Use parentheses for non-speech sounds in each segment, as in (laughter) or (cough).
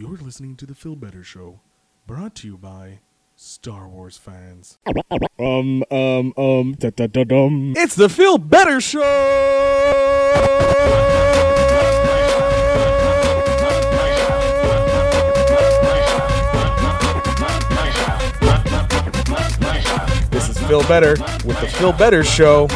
You're listening to the Phil Better Show, brought to you by Star Wars fans. Um, um, um, da da da dum. It's the Phil Better Show. This is Phil Better with the Phil Better Show.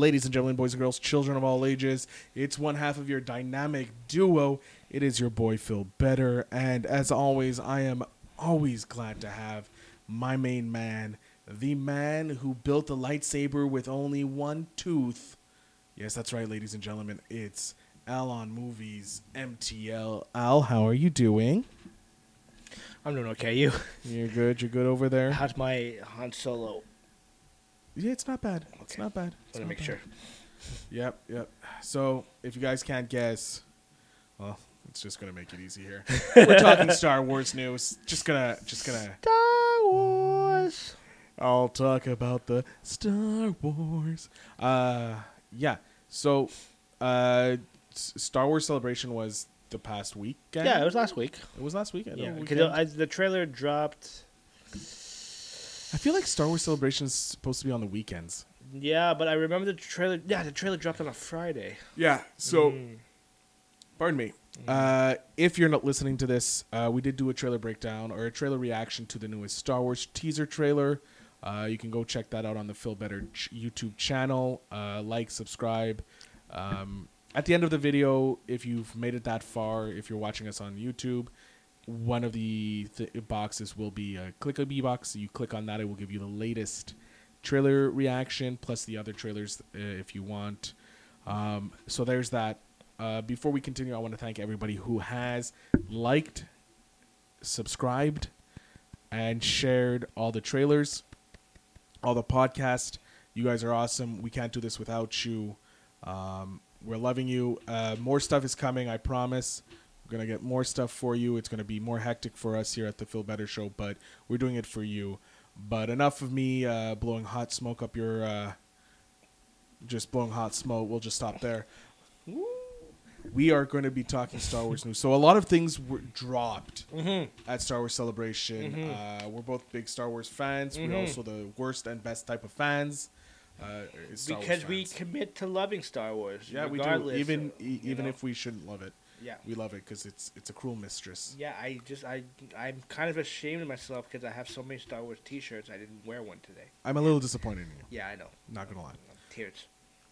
Ladies and gentlemen, boys and girls, children of all ages, it's one half of your dynamic duo. It is your boy Phil Better, and as always, I am always glad to have my main man, the man who built the lightsaber with only one tooth. Yes, that's right, ladies and gentlemen. It's Al on Movies MTL. Al, how are you doing? I'm doing okay. You? You're good. You're good over there. How's my Han Solo? Yeah, it's not bad. It's not bad. It's Let me make bad. sure. Yep, yep. So if you guys can't guess, well, it's just gonna make it easy here. (laughs) We're talking Star Wars news. Just gonna, just gonna. Star Wars. I'll talk about the Star Wars. Uh, yeah. So, uh, Star Wars Celebration was the past weekend. Yeah, it was last week. It was last weekend. Yeah, oh, because the trailer dropped. I feel like Star Wars Celebration is supposed to be on the weekends. Yeah, but I remember the trailer. Yeah, the trailer dropped on a Friday. Yeah. So. Mm. pardon me. Uh, if you're not listening to this, uh, we did do a trailer breakdown or a trailer reaction to the newest Star Wars teaser trailer. Uh, you can go check that out on the Phil Better ch- YouTube channel. Uh, like, subscribe. Um, at the end of the video, if you've made it that far, if you're watching us on YouTube, one of the th- boxes will be a click a B box. You click on that, it will give you the latest trailer reaction plus the other trailers uh, if you want. Um, so there's that. Uh, before we continue, I want to thank everybody who has liked, subscribed, and shared all the trailers, all the podcast. You guys are awesome. We can't do this without you. Um, we're loving you. Uh, more stuff is coming, I promise. We're going to get more stuff for you. It's going to be more hectic for us here at the Phil Better Show, but we're doing it for you. But enough of me uh, blowing hot smoke up your. Uh, just blowing hot smoke. We'll just stop there. We are going to be talking Star Wars news. So a lot of things were dropped at Star Wars Celebration. Uh, we're both big Star Wars fans. We're Mhm. also the worst and best type of fans. Uh, is Star Wars because we commit to loving Star Wars. yeah, we do. Even e- even know. if we shouldn't love it, yeah. we love it because it's it's a cruel mistress. Yeah, I just I I'm kind of ashamed of myself because I have so many Star Wars T-shirts. I didn't wear one today. I'm a little disappointed in you. Yeah, I know. Not gonna lie. Tears.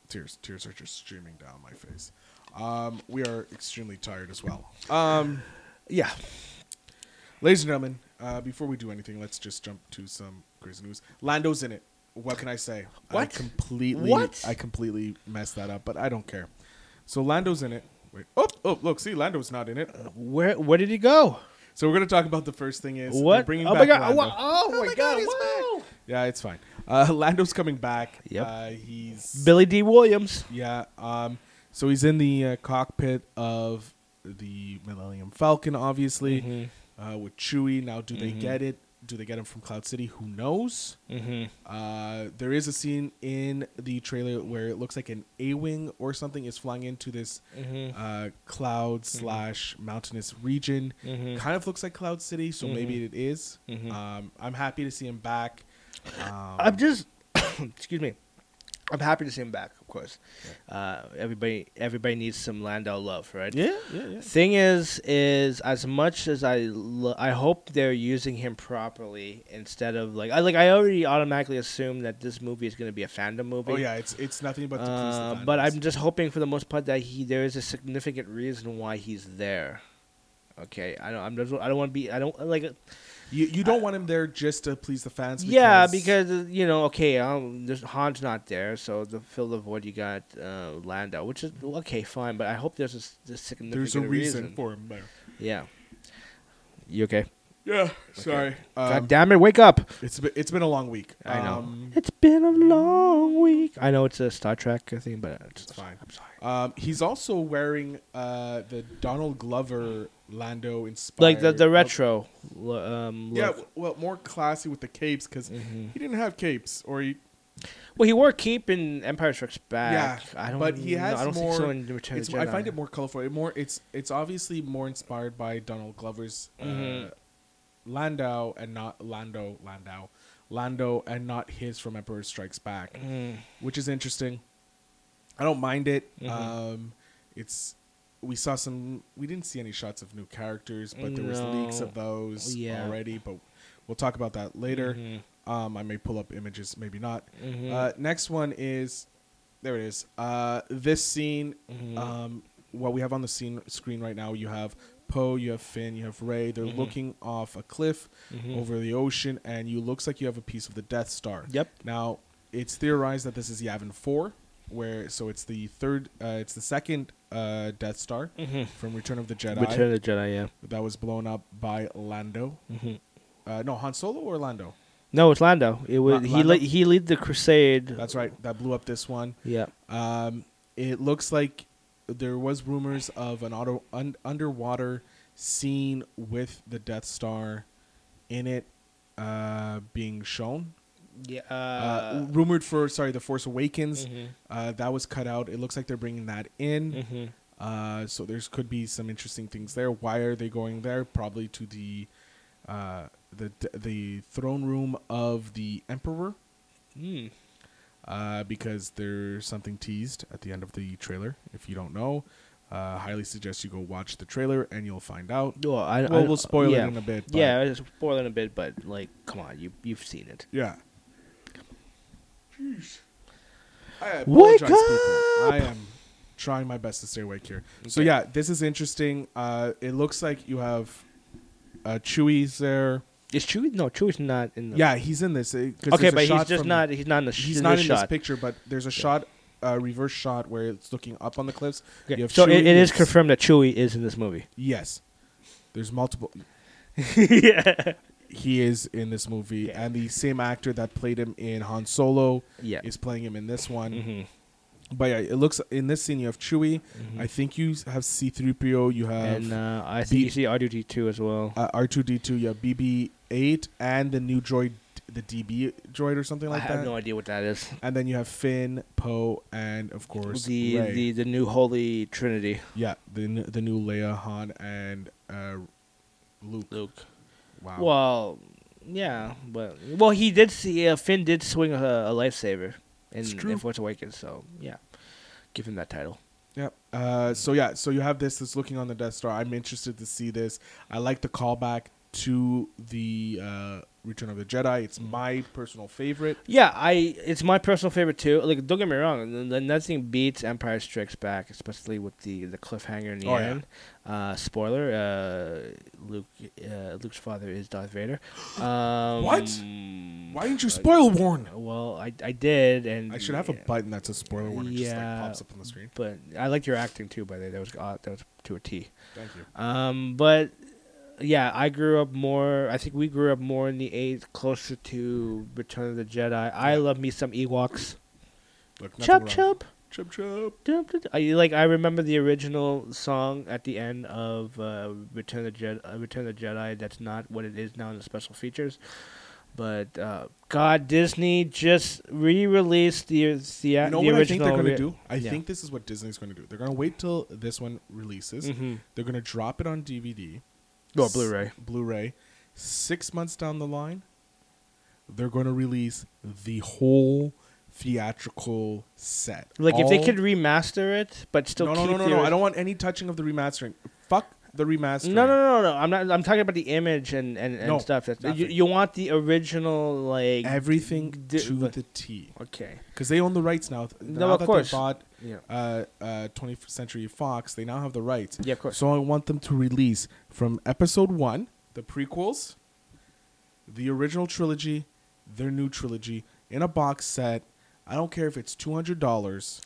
tears tears are just streaming down my face um, we are extremely tired as well um, yeah ladies and gentlemen uh, before we do anything let's just jump to some crazy news lando's in it what can i say i What? completely What? i completely messed that up but i don't care so lando's in it wait oh oh look see lando's not in it Where where did he go? so we're gonna talk about the first thing is we're What? bringing oh back my god! Lando. Oh, oh, my god! he's wow. yeah it's fine uh, (laughs) lando's coming back Yep. uh, he's Billy Dee Williams. Yeah. Um. So he's in the uh, cockpit of the Millennium Falcon, obviously, Mm-hmm. uh, with Chewie. Now, do they Mhm. get it? Do they get him from Cloud City? Who knows? Mm-hmm. Uh, there is a scene in the trailer where it looks like an A-wing or something is flying into this Mm-hmm. uh, cloud slash mountainous region. Mhm. Kind of looks like Cloud City, so maybe it is. Um, I'm happy to see him back. Um, I'm just, (coughs) excuse me. I'm happy to see him back. Of course, uh, everybody everybody needs some Landau love, right? yeah, yeah, yeah. Thing is, is as much as I lo- I hope they're using him properly instead of like I like I already automatically assume that this movie is going to be a fandom movie. Oh yeah, it's it's nothing but Uh, the but. I'm just hoping for the most part that he there is a significant reason why he's there. Okay, I don't. I'm just, I don't want to be. I don't like. You you don't want him there just to please the fans. Yeah, because you know, okay, um, there's Han's not there, so to fill the void, you got uh, Lando, which is okay, fine. But I hope there's a, a significant there's a reason, for him there. Yeah. You okay? Yeah, sorry. Um, God damn it, wake up! It's been, it's been a long week. I know. Um, It's been a long week. I know it's a Star Trek thing, but it's, It's fine. I'm sorry. Um, he's also wearing uh, the Donald Glover Lando inspired, Like the the retro. Um, Yeah, look. well, more classy with the capes because Mhm. he didn't have capes, or he. Well, he wore a cape in Empire Strikes Back. Yeah, I don't. Know. But he has I don't think so more- in Return of the I find it more colorful. It more, it's it's obviously more inspired by Donald Glover's uh, Mhm. Landau and not Lando Landau, Lando and not his from Emperor Strikes Back, Mm. which is interesting. I don't mind it. Mhm. Um, it's we saw some. We didn't see any shots of new characters, but there was leaks of those Yeah. already. But we'll talk about that later. Mhm. Um, I may pull up images, maybe not. Mhm. Uh, next one is there it is. Uh, this scene. Mhm. Um, what we have on the scene screen right now, you have Poe, you have Finn, you have Rey. They're Mhm. looking off a cliff Mhm. over the ocean, and you looks like you have a piece of the Death Star. Yep. Now, it's theorized that this is Yavin Four, where so it's the third, uh, it's the second uh, Death Star Mhm. from Return of the Jedi Return of the Jedi. Yeah. that was blown up by Lando. hmm Uh, no, Han Solo or Lando. No, it's Lando. It was La- he. Le- he lead the crusade. That's right. That blew up this one. Yeah. Um, it looks like there was rumors of an auto un, underwater scene with the Death Star in it uh, being shown. Yeah. Uh, Uh, rumored for sorry, the Force Awakens. mhm. Uh, that was cut out. It looks like they're bringing that in. Mhm. Uh, so there's could be some interesting things there. Why are they going there? Probably to the uh, the the throne room of the Emperor. Mm. Uh, because there's something teased at the end of the trailer. If you don't know, uh, highly suggest you go watch the trailer and you'll find out. Well, I, Well, I- we'll spoil yeah. it in a bit. But Yeah, it in a bit, but like, come on, you you've seen it. yeah. Jeez. I Wake apologize, people. up! I am trying my best to stay awake here. So yeah, this is interesting. Uh, it looks like you have uh, Chewie's there. Is Chewie? No, Chewie's not in the. Yeah, he's in this. uh, 'cause Okay, there's a but he's shot just from- not. He's not in the. sh- He's not this in shot. this picture, but there's a shot, a reverse shot where it's looking up on the cliffs. Okay, You have So it, Chewie it is is- confirmed that Chewie is in this movie. Yes, there's multiple. yeah. (laughs) He is in this movie, Okay. and the same actor that played him in Han Solo Yeah. is playing him in this one. Mhm. But yeah, it looks in this scene you have Chewie. Mhm. I think you have C-3PO. You have and uh, I B- think you see R2D2 as well. uh, R2D2. You have BB-8 and the new droid, the DB droid or something like that. I have that. no idea what that is. and then you have Finn, Poe, and of course The, Rey. the the new Holy Trinity. yeah, the the new Leia, Han, and uh, Luke. Luke. Wow. Well, yeah, but well, he did see uh, Finn did swing a, a lightsaber in, in Force Awakens, so yeah, give him that title. Yep. Uh, so yeah, so you have this that's looking on the Death Star. I'm interested to see this. I like the callback to the uh, Return of the Jedi. It's Mm. my personal favorite. Yeah, I it's my personal favorite too. Like, don't get me wrong, nothing beats Empire Strikes Back, especially with the the cliffhanger in the Oh, yeah. end. Uh, spoiler: uh, Luke, uh, Luke's father is Darth Vader. (gasps) Um, What? Why didn't you spoil warn? Well, I I did, and I should have a button that's a spoiler warning. Just like Yeah. pops up on the screen. But I liked your acting too. By the way, that was uh, that was to a T. Thank you. Um, but yeah, I grew up more. I think we grew up more in the eighth, closer to Return of the Jedi. I love me some Ewoks. Look, Chub chub. Chub chub. Dum, dum. I like. I remember the original song at the end of uh, Return of the Jedi. Uh, Return of the Jedi. That's not what it is now in the special features. But uh, God, Disney just re-released the the, You know the what I think they're going to do? I yeah. think this is what Disney's going to do. They're going to wait till this one releases. Mhm. They're going to drop it on DVD. Or S- Blu-ray. Blu-ray. Six months down the line, they're going to release the whole theatrical set. Like if they could remaster it, but still no, keep no, no, no, no. I don't want any touching of the remastering. Fuck the remaster. No, no, no, no. I'm not. I'm talking about the image and and, and No, stuff. That's, you, nothing. you want the original like Everything d- to the T. Okay. Because they own the rights now. No, now of that course. they bought Yeah. uh, uh, 20th Century Fox, they now have the rights. Yeah, of course. So I want them to release from episode one, the prequels, the original trilogy, their new trilogy in a box set. I don't care if it's two hundred dollars.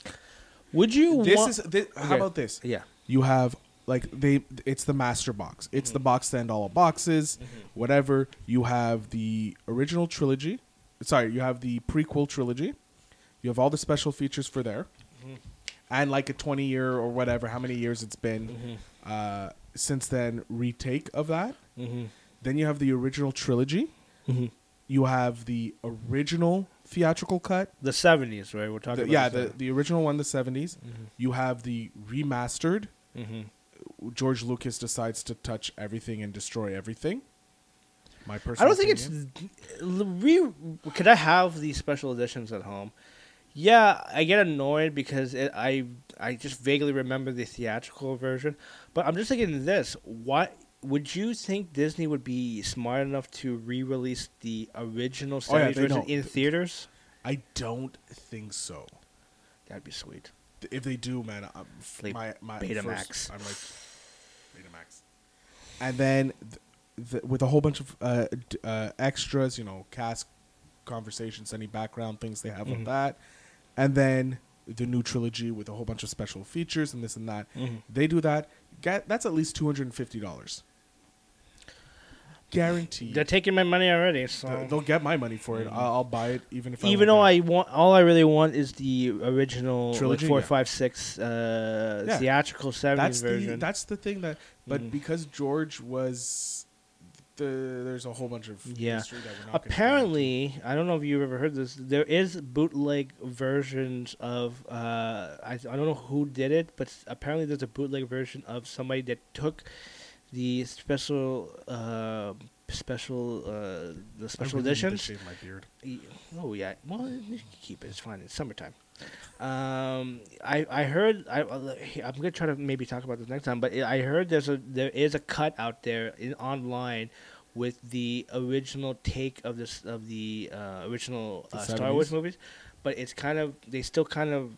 Would you? This want, is this, how Okay. about this? Yeah. You have like they it's the master box. It's the box to end all boxes, whatever. You have the original trilogy. Sorry, you have the prequel trilogy. You have all the special features for there. And like a 20 year or whatever, how many years it's been uh, since then retake of that. Mm-hmm. Then you have the original trilogy. Mm-hmm. You have the original theatrical cut. The seventies, right? We're talking. The- yeah, the, the original one, the 70s. Mhm. You have the remastered. Mm-hmm. George Lucas decides to touch everything and destroy everything. My personal. I don't think opinion. it's re. Could I have these special editions at home? Yeah, I get annoyed because it, I I just vaguely remember the theatrical version, but I'm just thinking this: what would you think Disney would be smart enough to re-release the original Oh, yeah, version in theaters? I don't think so. That'd be sweet. If they do, man, I'm, Like my my Betamax. first- I'm like Betamax, and then th- th- with a whole bunch of uh, d- uh, extras, you know, cast conversations, any background things they have on Mhm. that, and then the new trilogy with a whole bunch of special features and this and that. They do that. Get that's at least two hundred and fifty dollars. Guaranteed. They're taking my money already, so Th- They'll get my money for it. Mhm. I'll, I'll buy it even if I even though I want, all I really want is the original Trilogy, like four, yeah. five, six uh, Yeah. theatrical seventies that's the version. that's the thing that but Mhm. because George was the there's a whole bunch of Yeah. history that we're not gonna get. Apparently, I don't know if you've ever heard this. There is bootleg versions of uh, I, I don't know who did it, but s- apparently there's a bootleg version of somebody that took the special uh, special uh, the I special really need to shave my beard. Oh yeah, well you can keep it. It's fine. It's summertime. Um, I I heard I I'm gonna try to maybe talk about this next time, but I heard there's a there is a cut out there in online with the original take of this of the uh, original The uh, Star Wars movies, but it's kind of they still kind of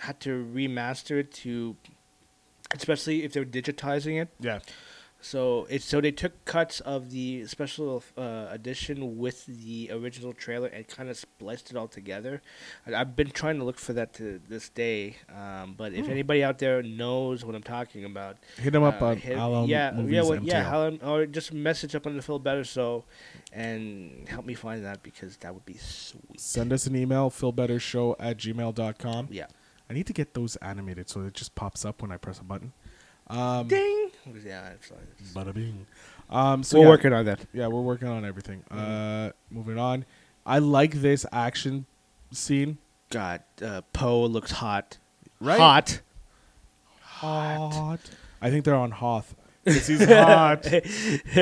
had to remaster it to, especially if they're digitizing it. Yeah, So it's so they took cuts of the special uh, edition with the original trailer and kind of spliced it all together. I, I've been trying to look for that to this day, um, but if Hmm. anybody out there knows what I'm talking about, hit up uh, on hit- Alum yeah, Movies yeah, well, yeah, Hallam- or just message up on the Phil Better Show, and help me find that because that would be sweet. Send us an email, philbettershow at gmail.com. Yeah. I need to get those animated so it just pops up when I press a button. Um, Ding. Yeah, it's, it's, Bada bing. Um, so we're yeah, working on that. Yeah, we're working on everything. Mhm. Uh, moving on. I like this action scene. God, uh, Poe looks hot. Right? Hot. Hot. I think they're on Hoth. (laughs) 'Cause he's hot. (laughs)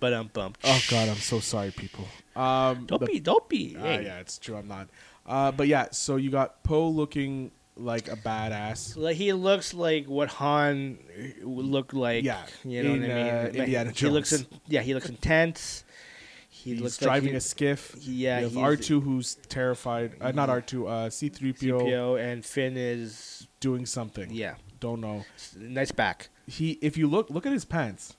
but I'm bummed. Oh God, I'm so sorry, people. Um, Don't the- be, don't be. Ah, Hey. yeah, it's true. I'm not. Uh, but yeah, so you got Poe looking like a badass. Like he looks like what Han looked like. Yeah, you know in, what I mean. uh, Like, Indiana He looks, in, yeah, he looks intense. He He's looks driving like a skiff. he, yeah, you R two who's terrified. Uh, not R two. Uh, C three PO and Finn is doing something. yeah, Don't know. nice back. He. If you look, look at his pants.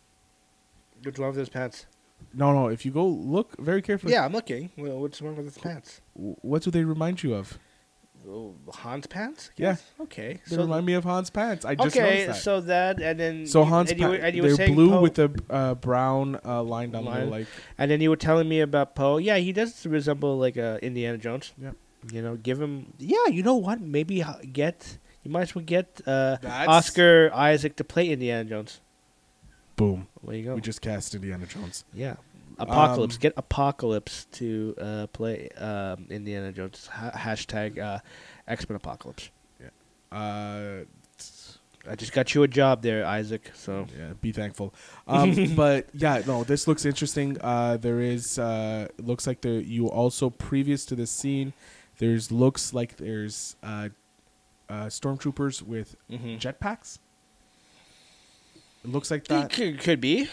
What's wrong with his pants? No, no. If you go look very carefully. Yeah, I'm looking. Well, what's wrong with his pants? What do they remind you of? Oh, Han's pants? Yeah. Okay. They remind me of Hans pants. I just okay, that. so that and then So you- Hans, and you, were- and you they're blue Poe- with the uh, brown uh, line down Line. the like. And then you were telling me about Poe. Yeah, he does resemble like uh, Indiana Jones. Yeah. You know, give him. Yeah, you know what? Maybe get. You might as well get uh, Oscar Isaac to play Indiana Jones. Boom. There you go. We just cast Indiana Jones. yeah. Apocalypse. Um, get Apocalypse to uh, play um, Indiana Jones. Ha- hashtag uh, X Men Apocalypse. Uh, I just got you a job there, Isaac. So yeah, be thankful. Um, (laughs) but yeah, no, this looks interesting. Uh, there is uh, looks like there you also previous to this scene. There's looks like there's uh, uh, stormtroopers with Mhm. jetpacks. It looks like It that. could, could be.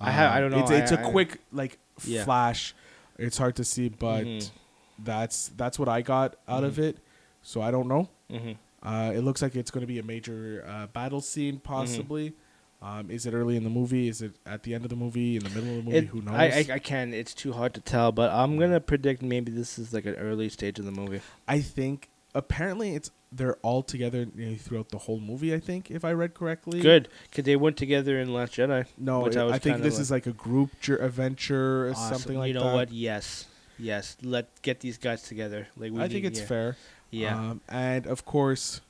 I ha- I don't know. It's, it's I- a I- quick like Yeah. flash. It's hard to see, but Mhm. that's that's what I got out of it. So I don't know. Mhm. Uh, it looks like it's going to be a major uh, battle scene, Mm-hmm. possibly. Um, is it early in the movie? Is it at the end of the movie? In the middle of the movie? It- Who knows? I, I I can. It's too hard to tell, but I'm gonna predict maybe this is like an early stage of the movie. I think apparently it's they're all together you know, throughout the whole movie. I think if I read correctly. Good, because they weren't together in Last Jedi. No, Which I I, think this like- is like a group jer- adventure or Awesome. something like that. you know that. what? Yes, yes. Let get these guys together. Like we I think it's yeah. fair. Yeah. Um, and of course,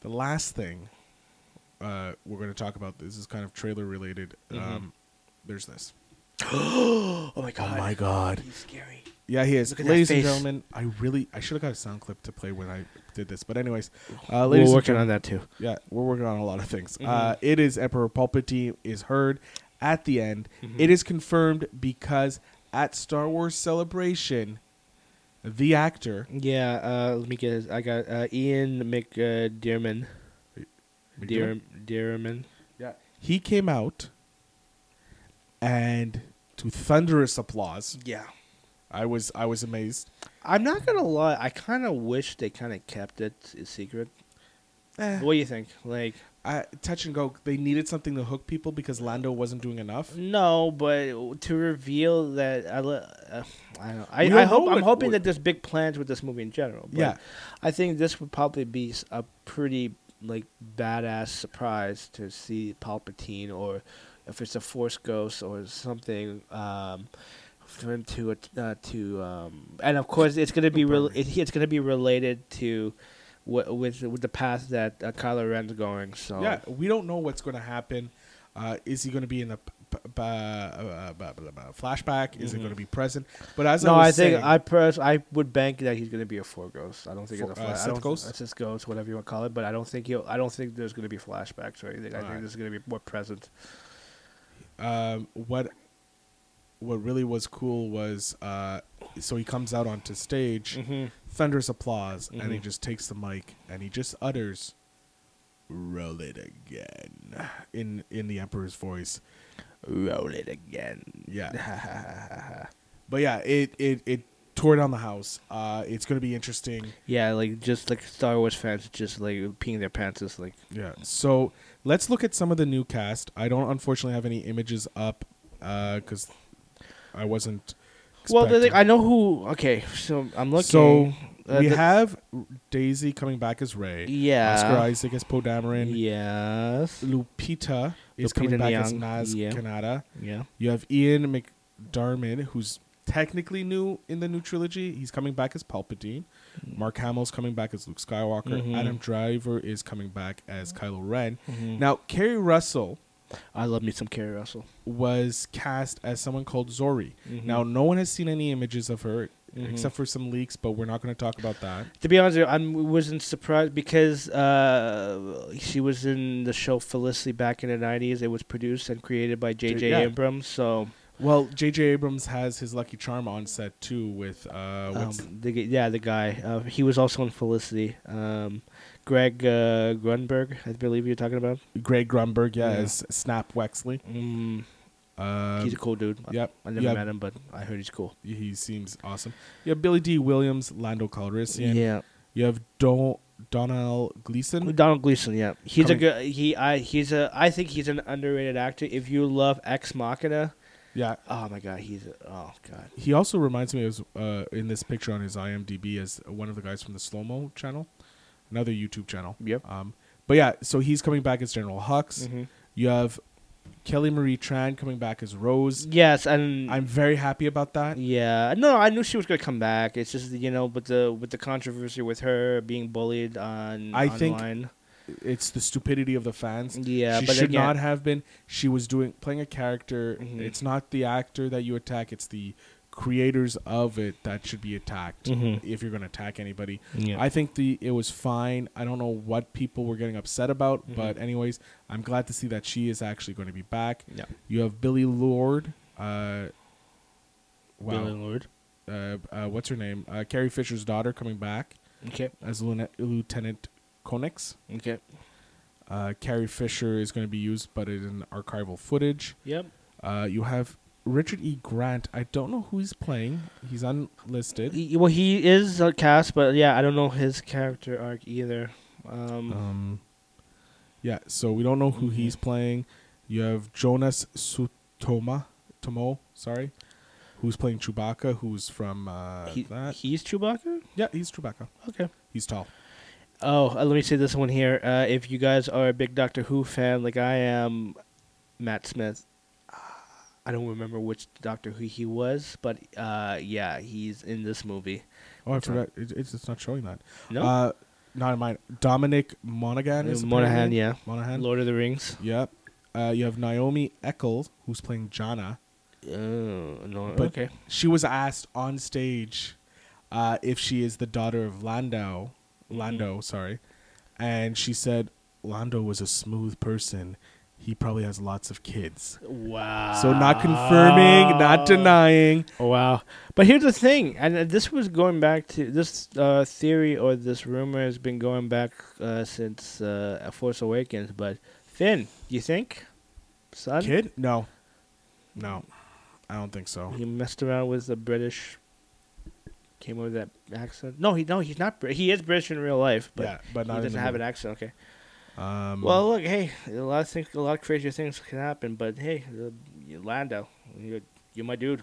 the last thing uh, we're going to talk about this is kind of trailer related. Mhm. Um, there's this. (gasps) oh my god. Oh my god. He's scary. Yeah, he is. Look at that Ladies and face. gentlemen, I really I should have got a sound clip to play when I did this. But anyways, uh, We're ladies and working on that too. Yeah, we're working on a lot of things. Uh, it is Emperor Palpatine is heard at the end. Mhm. It is confirmed because at Star Wars Celebration, the actor Yeah. Uh, let me get. His, I got uh, Ian McDearman. Dear, Dearman. yeah, he came out and to thunderous applause. Yeah. I was I was amazed. I'm not gonna lie. I kind of wish they kind of kept it a secret. Eh, What do you think? Like, I, touch and go. They needed something to hook people because Lando wasn't doing enough. no, but to reveal that I, uh, I don't know. I, don't I hope know I'm hoping what- that there's big plans with this movie in general. But Yeah. I think this would probably be a pretty like badass surprise to see Palpatine, or if it's a Force Ghost or something. Um, for him to uh, to um, and of course it's gonna be it, it's gonna be related to wh- with with the path that uh, Kylo Ren's going. So Yeah, we don't know what's going to happen. Uh, is he going to be in the p- p- uh, uh, flashback? Is it Mhm. going to be present? But as no, I I, was think saying, I pers- I would bank that he's gonna be a four ghost. I don't think For- it's a uh, flash. I don't, ghost? It's just ghost, whatever you want to call it. But I don't think he'll. I don't think there's gonna be flashbacks or anything. I Alright. think there's gonna be more present. um, what what really was cool was uh, so he comes out onto stage, Mm-hmm. thunderous applause, and he Mhm. just takes the mic and he just utters, "Roll it again," in in the Emperor's voice. Roll it again. Yeah, (laughs) but yeah, it it it tore down the house. Uh, it's going to be interesting. yeah, like just like Star Wars fans, just like peeing their pants. Is like Yeah. So let's look at some of the new cast. I don't unfortunately have any images up because I wasn't. well, the thing, I know who. Okay, so I'm looking. So uh, we the- have Daisy coming back as Rey. yeah, Oscar Isaac as Poe Dameron. Yes. Lupita is Lupita coming back as Maz yeah. Kanata. Yeah. You have Ian McDarman, who's technically new in the new trilogy. He's coming back as Palpatine. Mark Hamill's coming back as Luke Skywalker. Mhm. Adam Driver is coming back as Kylo Ren. Mhm. Now, Keri Russell I love me some Keri Russell. was cast as someone called Zorii. Mhm. Now, no one has seen any images of her Mhm. except for some leaks, but we're not going to talk about that. To be honest, I wasn't surprised because uh, she was in the show Felicity back in the '90s. It was produced and created by J.J. yeah. Abrams. So, Well, J.J. Abrams has his Lucky Charm on set too with uh, um, the, yeah, the guy. Uh, he was also in Felicity. Um, Greg uh, Grunberg, I believe you're talking about. Greg Grunberg, yeah, Yeah. as Snap Wexley. Mm, Uh, he's a cool dude. yep. I never Yeah. met him, but I heard he's cool. He seems awesome. You have Billy Dee Williams, Lando Calrissian. Yeah, You have Don Donnell Gleeson. Donald Gleeson. Yeah, he's Coming- a good. He I he's a. I think he's an underrated actor. If you love Ex Machina, Yeah. oh my god, he's a, oh god. He also reminds me of uh, in this picture on his IMDb as one of the guys from the Slow Mo channel, another YouTube channel. Yep. Um, but yeah, so he's coming back as General Hux. Mhm. You have Kelly Marie Tran coming back as Rose. Yes, and I'm very happy about that. yeah, no, I knew she was gonna come back. It's just you know, with the with the controversy with her being bullied on I think. It's the stupidity of the fans. yeah, she but should again, not have been. She was doing playing a character. Mhm. It's not the actor that you attack. It's the creators of it that should be attacked. Mhm. If you're going to attack anybody, Yeah. I think the it was fine. I don't know what people were getting upset about, Mhm. but anyways, I'm glad to see that she is actually going to be back. yeah, You have Billie Lourd. Uh, wow. Billie Lourd. Uh, uh, what's her name? Uh, Carrie Fisher's daughter coming back Okay, as Lieutenant, Lieutenant Connix. okay, Uh, Carrie Fisher is going to be used, but in archival footage. yep. Uh, you have Richard E. Grant. I don't know who he's playing. He's unlisted. He- well, he is a cast, but yeah, I don't know his character arc either. Um, Um, yeah, so we don't know who Mhm. he's playing. You have Jonas Sutoma, Tomo, sorry, who's playing Chewbacca, who's from uh, He, that. he's Chewbacca. yeah, he's Chewbacca. Okay. He's tall. Oh, uh, let me say this one here. Uh, if you guys are a big Doctor Who fan, like I am, Matt Smith. I don't remember which Doctor Who he was, but uh, yeah, he's in this movie. Oh, I forgot. It, it's, it's not showing that. No, Uh, not in mine. Dominic Monaghan is Monaghan, yeah. Monaghan. Lord of the Rings. Yep. Uh, you have Naomi Eckel, who's playing Jannah. Oh no, But- okay. She was asked on stage uh, if she is the daughter of Landau. Lando, sorry. And she said Lando was a smooth person. He probably has lots of kids. Wow. So not confirming, not denying. Wow. But here's the thing, and uh, this was going back to this uh, theory or this rumor has been going back uh, since uh, A Force Awakens. But Finn, you think, son, Kid? No. No. I don't think so. he messed around with the British, came over that accent? No, he no, he's not. He is British in real life, but yeah, but he doesn't have an accent. Okay. Um, Well, look, hey, a lot of things, a lot of crazier things can happen, but hey, uh, Lando, you're, you're my dude.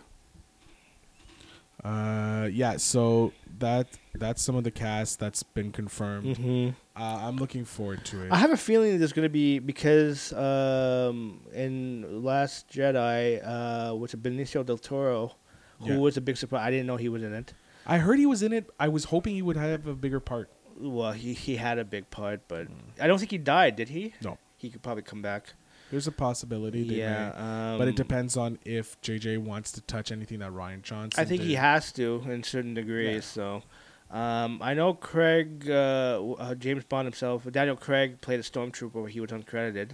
uh, yeah. So that that's some of the cast that's been confirmed. Mm-hmm. Uh, I'm looking forward to it. I have a feeling there's going to be because um, in Last Jedi, uh, with Benicio del Toro, who Yeah. was a big surprise. I didn't know he was in it. I heard he was in it. I was hoping he would have a bigger part. Well, he he had a big part, but I don't think he died. Did he? No. He could probably come back. There's a possibility. They yeah, may, um, but it depends on if JJ wants to touch anything that Rian Johnson. I think he has to in certain degrees. Yeah. So, um, I know Craig, uh, uh, James Bond himself, Daniel Craig played a stormtrooper. where He was uncredited.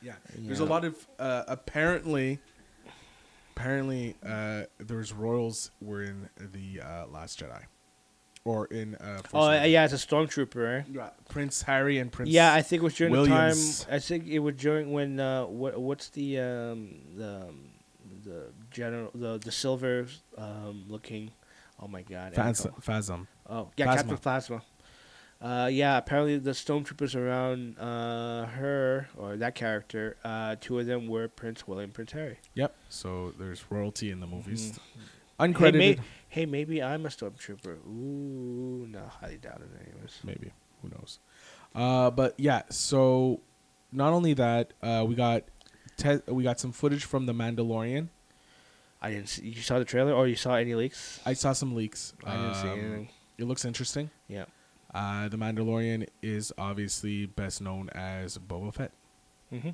Yeah. There's a lot of uh, apparently. Apparently, uh, there's royals were in the uh, Last Jedi, or in. Uh, Oh uh, yeah, it's a stormtrooper. Eh? Prince Harry and Prince. Yeah, I think it was during Williams. the time. I think it was during when uh, what what's the um, the the general the the silver um, looking. Oh my God! Phas-. Phasm. Oh yeah, Phasma. Captain Plasma. Uh, yeah, apparently the stormtroopers around uh, her or that character, uh, two of them were Prince William, Prince Harry. Yep. So there's royalty in the movies. Mhm. Uncredited, hey, maybe I'm a stormtrooper. Ooh, no, highly doubt it. Anyways. maybe. Who knows? Uh, but yeah. So not only that, uh, we got te- we got some footage from the Mandalorian. I didn't see. You saw the trailer, or you saw any leaks? I saw some leaks. I didn't see Um, anything. It looks interesting. Yeah. Uh, the Mandalorian is obviously best known as Boba Fett. Mm-hmm.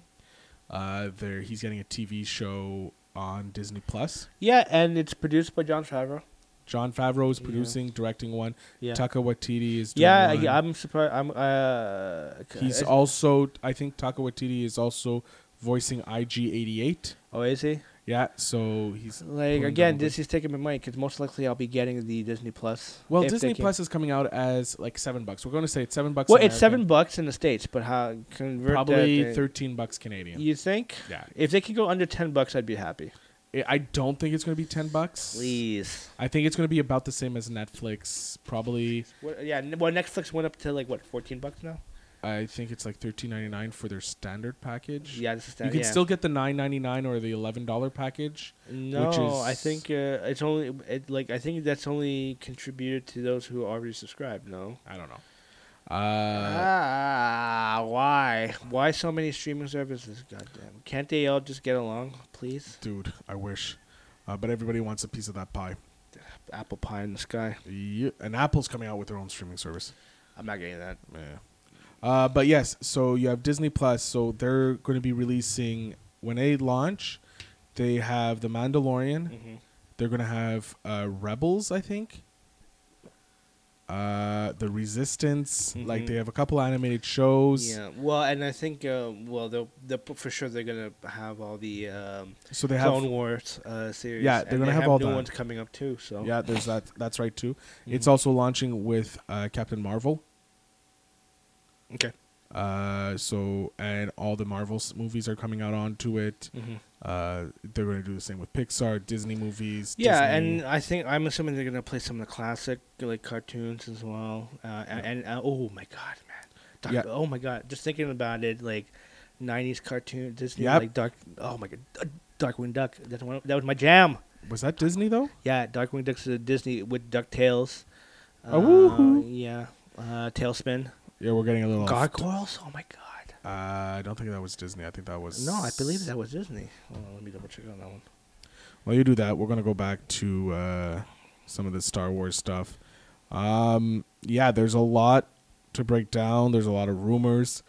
Uh, there, he's getting a TV show on Disney Plus. Yeah, and it's produced by Jon Favreau. Jon Favreau is Yeah. producing, directing one. Yeah. Taika Waititi is doing yeah, one. yeah, I'm surprised. I'm. Uh, He's is- also, I think Taika Waititi is also voicing IG88. Oh, is he? Yeah, so he's Like again, double Disney's taking my money because most likely I'll be getting the Disney Plus. Well, Disney Plus is coming out as like seven bucks. We're going to say it's seven bucks. Well, in it's seven bucks in the states, but how convert Probably that? thirteen bucks Canadian. You think? yeah, If they could go under ten bucks, I'd be happy. I- I don't think it's going to be ten bucks. Please. I think it's going to be about the same as Netflix. Probably, What, yeah. Well, Netflix went up to like what, fourteen bucks now? I think it's like thirteen ninety nine for their standard package. Yeah, this is you can still get the nine ninety nine or the eleven dollar package. No, which I think uh, it's only it, like I think that's only contributed to those who already subscribed. No. I don't know. Uh, ah, why? Why so many streaming services? Goddamn! Can't they all just get along, please? dude, I wish, uh, but everybody wants a piece of that pie. Apple pie in the sky. Yeah, and Apple's coming out with their own streaming service. I'm not getting that. Yeah. Uh, but yes, so you have Disney Plus. So they're going to be releasing when they launch. They have the Mandalorian. Mm-hmm. They're going to have uh, Rebels, I think. Uh, the Resistance. Like Mhm. they have a couple animated shows. Yeah. Well, and I think uh, well, they'll, they'll for sure they're gonna have all the um, So they have. Clone Wars uh, series. Yeah, they're and gonna they have all new that. ones coming up too. So Yeah, there's that. That's right too. It's Mhm. also launching with uh, Captain Marvel. okay. Uh, so and all the Marvel movies are coming out onto it. Mm-hmm. Uh, they're going to do the same with Pixar, Disney movies. Yeah, Disney- and I think I'm assuming they're gonna play some of the classic like cartoons as well. Uh, and, and uh, oh my god, man, Dark, Yeah. oh my god, just thinking about it, like '90s cartoon Disney, Yep. like Dark. Oh my god, uh, Darkwing Duck. That's one, that was my jam. Was that Disney though? Yeah, Darkwing Duck's uh, Disney with Ducktales. Oh, woohoo. Yeah, uh, TaleSpin. Yeah, we're getting a little. off- Gargoyles. Oh my god. Uh, I don't think that was Disney. I think that was. No, I believe that was Disney. Hold on, let me double check on that one. While you do that, we're gonna go back to uh, some of the Star Wars stuff. Um, yeah, there's a lot to break down. There's a lot of rumors.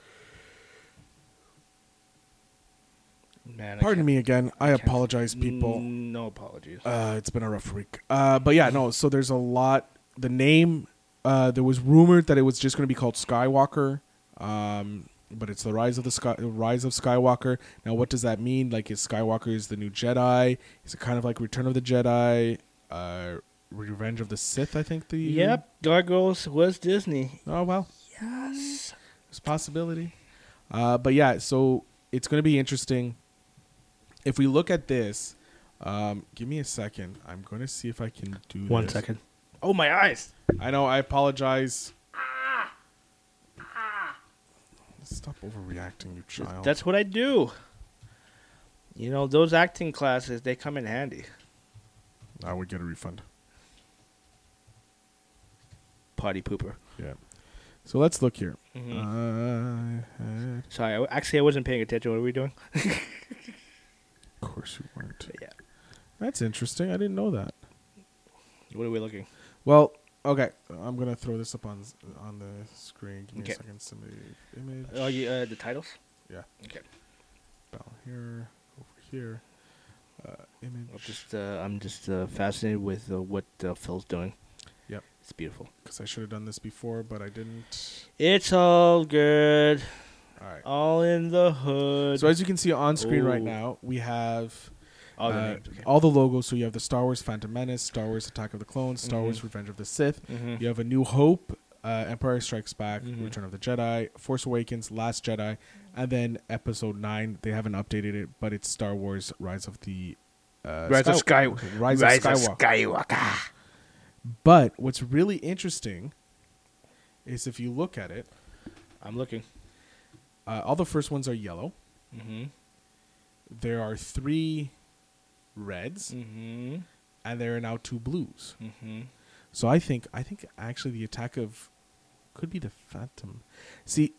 Man, Pardon me again. I can't- apologize, people. No apologies. Uh, it's been a rough week. Uh, but yeah, no. So there's a lot. The name. Uh, there was rumored that it was just going to be called Skywalker. Um, but it's the rise of the Sky, rise of Skywalker. Now, what does that mean? Like, is Skywalker is the new Jedi? Is it kind of like Return of the Jedi? Uh, Revenge of the Sith? I think the. Yep, Gargoyles was Disney. Oh well, Yes. it's a possibility. Uh, but yeah, so it's going to be interesting. If we look at this, um, give me a second. I'm going to see if I can do One this. second. Oh my eyes. I know. I apologize. Stop overreacting, you child. That's what I do. You know, those acting classes, they come in handy. I would get a refund. Potty pooper. Yeah. So let's look here. Mhm. Uh, Sorry, I, actually, I wasn't paying attention. What are we doing? (laughs) of course you weren't. Yeah. That's interesting. I didn't know that. What are we looking? Well, okay. I'm gonna throw this up on on the screen. Give me Okay. a second. Somebody image. Oh, you, uh, the titles? Yeah. Okay. Down here, over here. Uh, image. I'm just, uh, I'm just uh, fascinated with uh, what uh, Phil's doing. Yep. It's beautiful. Because I should have done this before, but I didn't. It's all good. All right. All in the hood. So as you can see on screen right now, we have all the uh, names. Okay. all the logos. So you have the Star Wars Phantom Menace, Star Wars Attack of the Clones, Star Wars Mhm. Revenge of the Sith. Mhm. You have A New Hope, uh, Empire Strikes Back, Mhm. Return of the Jedi, Force Awakens, Last Jedi, and then Episode Nine. They haven't updated it, but it's Star Wars: Rise of the uh, Rise of Sky- Rise, of Skywalker. Skywalker. But what's really interesting is if you look at it, I'm looking. uh, all the first ones are yellow. Mm-hmm. There are three reds, Mm-hmm. and there are now two blues. Mm-hmm. So I think I think actually the attack of could be the Phantom. See,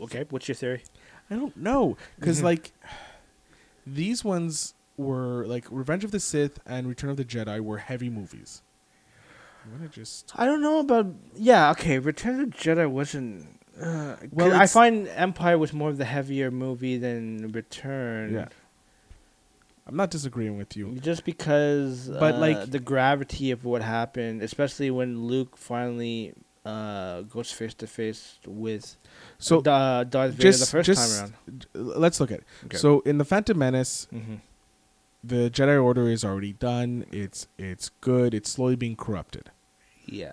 Okay, what's your theory? I don't know because Mhm. like these ones were like Revenge of the Sith and Return of the Jedi were heavy movies. I'm gonna just I don't know about. Yeah, okay. Return of the Jedi wasn't. Uh, well, I find Empire was more of the heavier movie than Return. Yeah. I'm not disagreeing with you. Just because, But, uh, like- the gravity of what happened, especially when Luke finally uh, goes face to face with So Da- Darth Vader just the first just time around. let's look at it. Okay. So in the Phantom Menace, Mm-hmm. the Jedi Order is already done. It's it's good. It's slowly being corrupted. Yeah,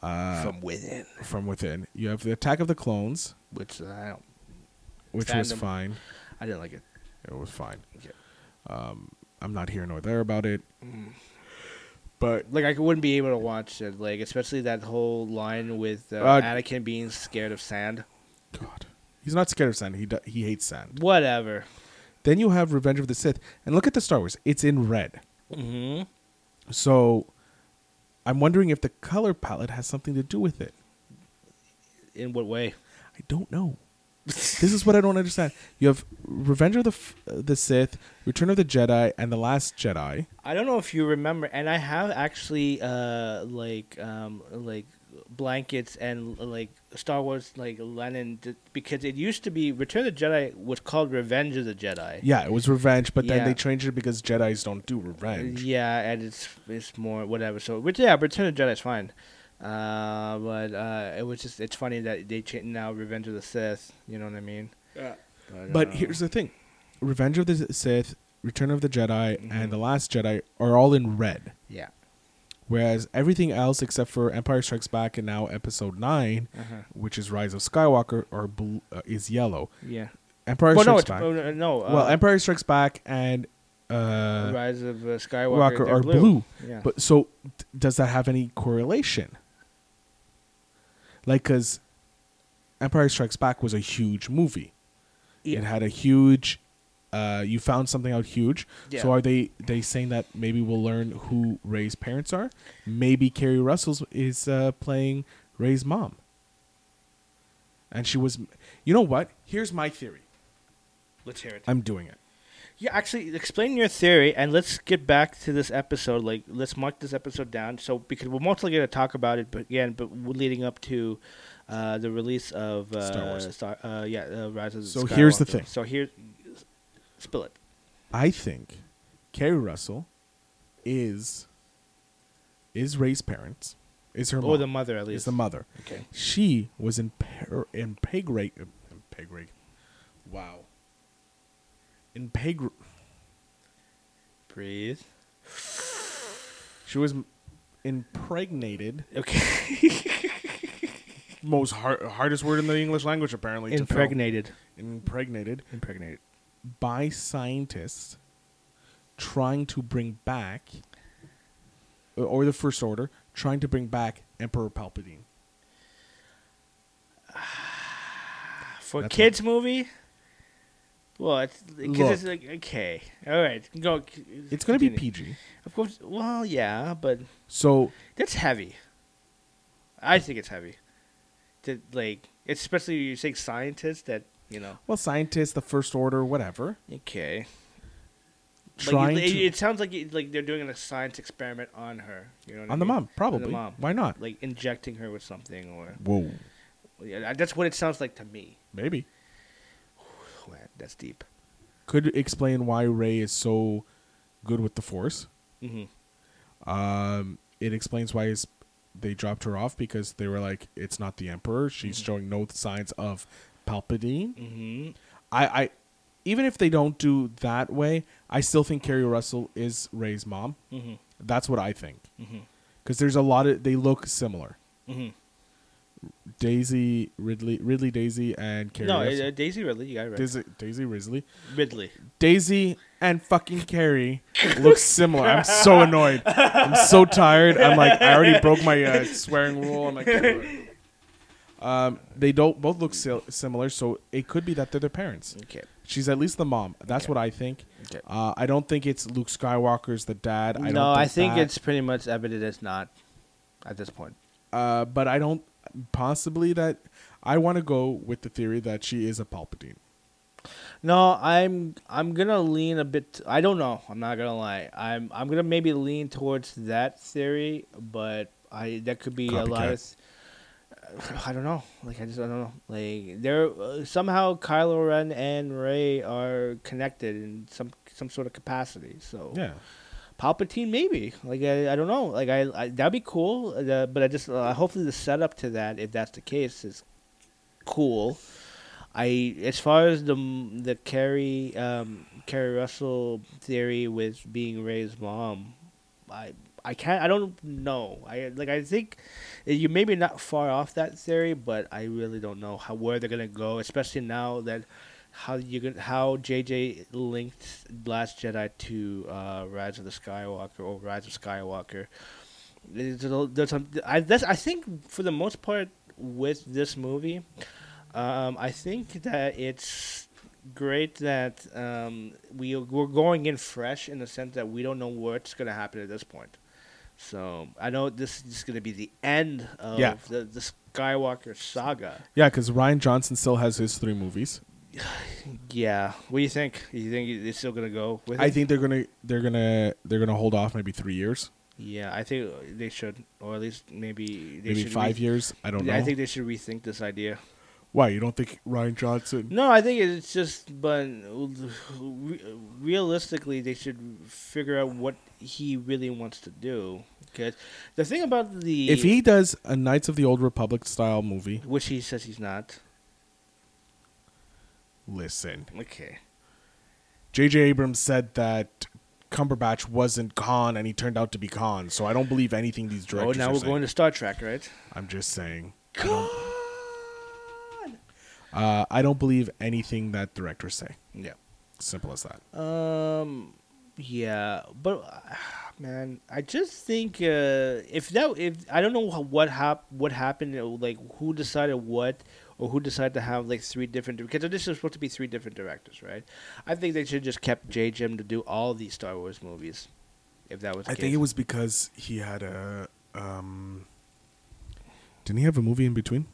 Uh, from within, from within. You have the Attack of the Clones, which I don't. which was fine. I didn't like it. It was fine. Okay. Um, I'm not here nor there about it. Mm. But Like I wouldn't be able to watch it, like especially that whole line with uh, Uh, Anakin being scared of sand. God, he's not scared of sand. He do, he hates sand. Whatever. Then you have Revenge of the Sith, and look at the Star Wars. It's in red. Mm-hmm. So I'm wondering if the color palette has something to do with it. In what way? I don't know. This is what I don't understand. You have Revenge of the F- the Sith, Return of the Jedi, and the Last Jedi. I don't know if you remember, and I have actually uh like um like blankets and like Star Wars like Lennon d- because it used to be Return of the Jedi was called Revenge of the Jedi. Yeah, it was revenge, but then Yeah. they changed it because Jedi's don't do revenge. Yeah, and it's it's more whatever. So, which yeah, Return of the Jedi is fine. Uh, but uh, it was just it's funny that they changed now Revenge of the Sith. You know what I mean? Yeah. But, But uh, here's the thing: Revenge of the Sith, Return of the Jedi, Mhm. and the Last Jedi are all in red, yeah. whereas everything else except for Empire Strikes Back and now Episode Nine, Uh-huh. which is Rise of Skywalker, are blue, uh, is yellow. Yeah. Empire well, Strikes it's, Back. oh, no, no. Uh, well, Empire Strikes Back and uh, Rise of uh, Skywalker Walker they're are blue. Yeah. But so, d- does that have any correlation? Like, because Empire Strikes Back was a huge movie. Yeah. It had a huge uh, you found something out huge. Yeah. So are they they saying that maybe we'll learn who Rey's parents are? Maybe Keri Russell is uh, playing Rey's mom. And she was, you know what? Here's my theory. Let's hear it. I'm doing it. Yeah, actually, explain your theory, and let's get back to this episode. Like, let's mark this episode down. So, because we're mostly going to talk about it, but again, but leading up to uh, the release of uh, Star Wars. Star, uh, yeah, uh, Rise of the So here's the thing. So here, spill it. I think Keri Russell is is Rey's parents. Is her Or mom. The mother, at least is the mother. okay. She was in per, in peg rate in peg rate. Wow. In peg Breathe. she was impregnated. Okay. (laughs) Most hard, hardest word in the English language apparently. to fill. Impregnated. Impregnated Impregnated. by scientists trying to bring back uh, or the first order trying to bring back Emperor Palpatine. For That's kids movie. Well, it's because it's like okay, all right, go. It's going to be. PG. Of course. Well, yeah, but So that's heavy. I think it's heavy. To like, especially you say scientists that you know. well scientists, the first order, whatever, Okay. trying like, it, to it sounds like it, like they're doing a science experiment on her. You know what I on the mom, probably. The mom. Why not? Like injecting her with something, or Whoa, yeah, that's what it sounds like to me. maybe. Man, that's deep. Could explain why Rey is so good with the Force. hmm Um, it explains why they dropped her off because they were like, it's not the Emperor. She's Mhm. showing no signs of Palpatine. hmm I, I, even if they don't do that way, I still think Keri Russell is Rey's mom. hmm That's what I think. Because there's a lot of they look similar. Daisy Ridley, Ridley Daisy, and Keri. No, uh, Daisy Ridley, you got it right. Daisy, Daisy Ridley, Ridley. Daisy and fucking Keri look similar. I'm so annoyed. I'm so tired. I'm like, I already broke my uh, swearing rule. I'm like, um, they don't both look sil- similar, so it could be that they're their parents. Okay. She's at least the mom. That's Okay. what I think. Okay. Uh, I don't think it's Luke Skywalker's the dad. I no, don't I think that. it's pretty much evident it's not at this point. Uh, but I don't possibly that. I want to go with the theory that she is a Palpatine. No, I'm I'm gonna lean a bit. I don't know. I'm not gonna lie. I'm I'm gonna maybe lean towards that theory, but I that could be a lot of. I don't know. Like I just I don't know. Like there uh, somehow Kylo Ren and Rey are connected in some some sort of capacity. So Yeah. Palpatine maybe. Like I, I don't know. Like I, I that'd be cool. Uh, but I just uh, hopefully the setup to that, if that's the case, is cool. I as far as the the Keri um, Keri Russell theory with being Rey's mom, I I can't I don't know. I like I think you maybe not far off that theory, but I really don't know how where they're gonna go, especially now that how you how JJ linked Last Jedi to uh, Rise of the Skywalker or Rise of Skywalker. There's a- there's some, I that's, I think for the most part with this movie, um, I think that it's great that um, we we're going in fresh in the sense that we don't know what's gonna happen at this point. So I know this is gonna be the end of Yeah. the the Skywalker saga. Yeah, because Rian Johnson still has his three movies. Yeah. What do you think? You think it's still gonna go with I it? think they're gonna they're gonna they're gonna hold off maybe three years, Yeah, I think they should, or at least maybe they maybe should five re- years. I don't know. I think they should rethink this idea. Why you don't think Rian Johnson? No, I think it's just, but realistically, they should figure out what he really wants to do. Because the thing about the If he does a Knights of the Old Republic style movie, which he says he's not. Listen, Okay. J.J. Abrams said that Cumberbatch wasn't Khan and he turned out to be Khan. So I don't believe anything these directors. Oh, now we're saying. going to Star Trek, right? I'm just saying. Don't, uh, I don't believe anything that directors say. Yeah. Simple as that. Um. Yeah, but uh, man, I just think uh, if that if I don't know what hap- what happened, like who decided what or who decided to have like three different because this is supposed to be three different directors, right? I think they should just kept J. Jim to do all these Star Wars movies. If that was, I think it was because he had a. Um, didn't he have a movie in between?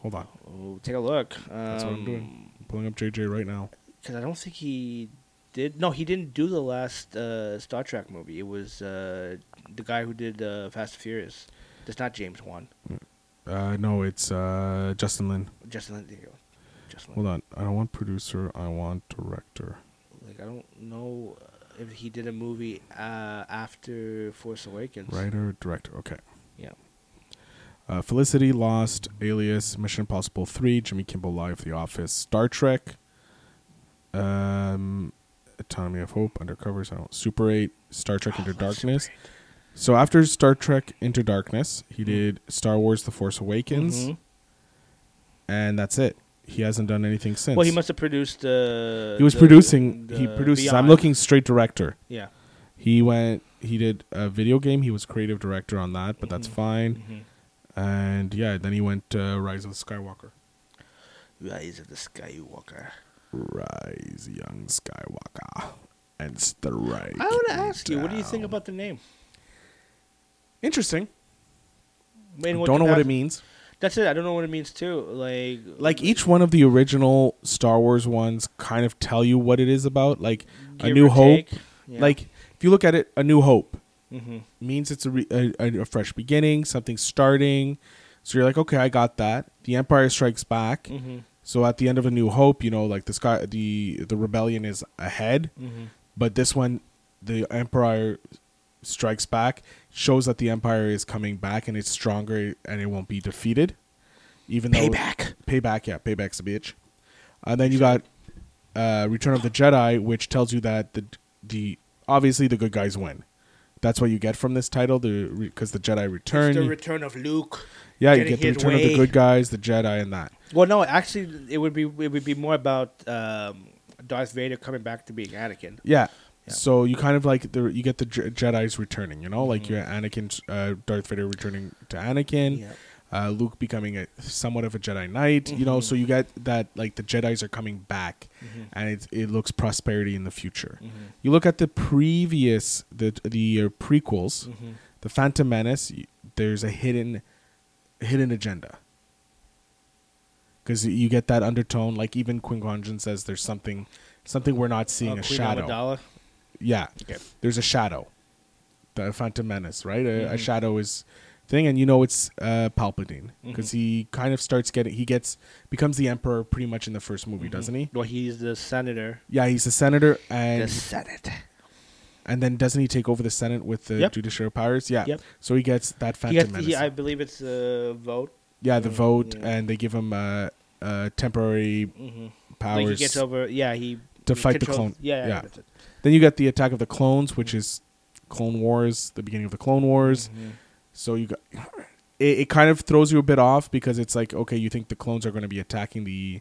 Hold on, Oh, take a look. That's what I'm doing. I'm pulling up JJ right now. Because I don't think he did. No, he didn't do the last uh, Star Trek movie. It was uh, the guy who did uh, Fast and Furious. That's not James Wan. Uh, no, it's uh, Justin Lin. Justin Lin. There you go. Justin Hold Lin. on, I don't want producer. I want director. Like I don't know uh, if he did a movie uh, after Force Awakens. Writer, director. Okay. Yeah. Uh, Felicity, Lost, Alias, Mission Impossible 3, Jimmy Kimmel Live, The Office, Star Trek, um, Anatomy of Hope, Undercovers, I don't Super 8, Star Trek Oh, Into Darkness. So after Star Trek Into Darkness, he Mhm. did Star Wars The Force Awakens, Mhm. and that's it. He hasn't done anything since. Well, he must have produced. Uh, He was the- producing. he the produces. I'm looking straight director. Yeah. He went. He did a video game. He was creative director on that, but that's Mhm. fine. Mhm. And yeah, then he went uh, Rise of the Skywalker. Rise of the Skywalker. Rise, young Skywalker, and strike. I want to ask you, what do you think about the name? Interesting. In Don't know what it means. That's it. I don't know what it means too. Like, Like each one of the original Star Wars ones kind of tell you what it is about. Like A New Hope. Yeah. like if you look at it, A New Hope Mhm. means it's a, re- a, a, fresh beginning, something starting. So you're like, okay, I got that. The Empire Strikes Back. Mhm. So at the end of A New Hope, you know, like the sky, the the rebellion is ahead, Mhm. but this one, the Empire Strikes Back shows that the Empire is coming back and it's stronger and it won't be defeated. Even though Payback. payback, yeah, payback's a bitch. And then you got uh, Return of the Jedi, which tells you that the the obviously the good guys win. That's what you get from this title, the because the Jedi return. It's the return of Luke. yeah, you get the return of the good guys, the Jedi, and that. Well, no, actually, it would be it would be more about um, Darth Vader coming back to being Anakin. Yeah. Yeah. So you kind of like the you get the Je- Jedi's returning, you know, like Mhm. your Anakin, uh, Darth Vader returning to Anakin, Yeah. uh, Luke becoming a somewhat of a Jedi Knight, you know. Mhm. So you get that like the Jedi's are coming back, Mhm. and it it looks prosperity in the future. Mhm. You look at the previous the the uh, prequels, Mhm. the Phantom Menace. There's a hidden hidden agenda because you get that undertone. Like even Qui Gon says, there's something something we're not seeing Uh, a Queen shadow. Amidala. Yeah, Okay. there's a shadow. The Phantom Menace, right? A, a Mhm. shadow is thing, and you know it's uh, Palpatine because Mhm. he kind of starts getting he gets becomes the Emperor pretty much in the first movie, Mhm. doesn't he? Well, he's the senator. Yeah, he's a senator, and the Senate. and then doesn't he take over the Senate with the Yep. judicial powers? Yeah. Yep. So he gets that Phantom gets, Menace. he, I believe it's a vote. yeah, the Mm, vote, and they give him uh, uh, temporary Mm-hmm. powers Like he gets over. Yeah, he to fight the clone. Yeah, yeah. Yeah. Then you got the Attack of the Clones, which is Clone Wars, the beginning of the Clone Wars. Mhm. So you got it, it kind of throws you a bit off because it's like okay, you think the clones are going to be attacking the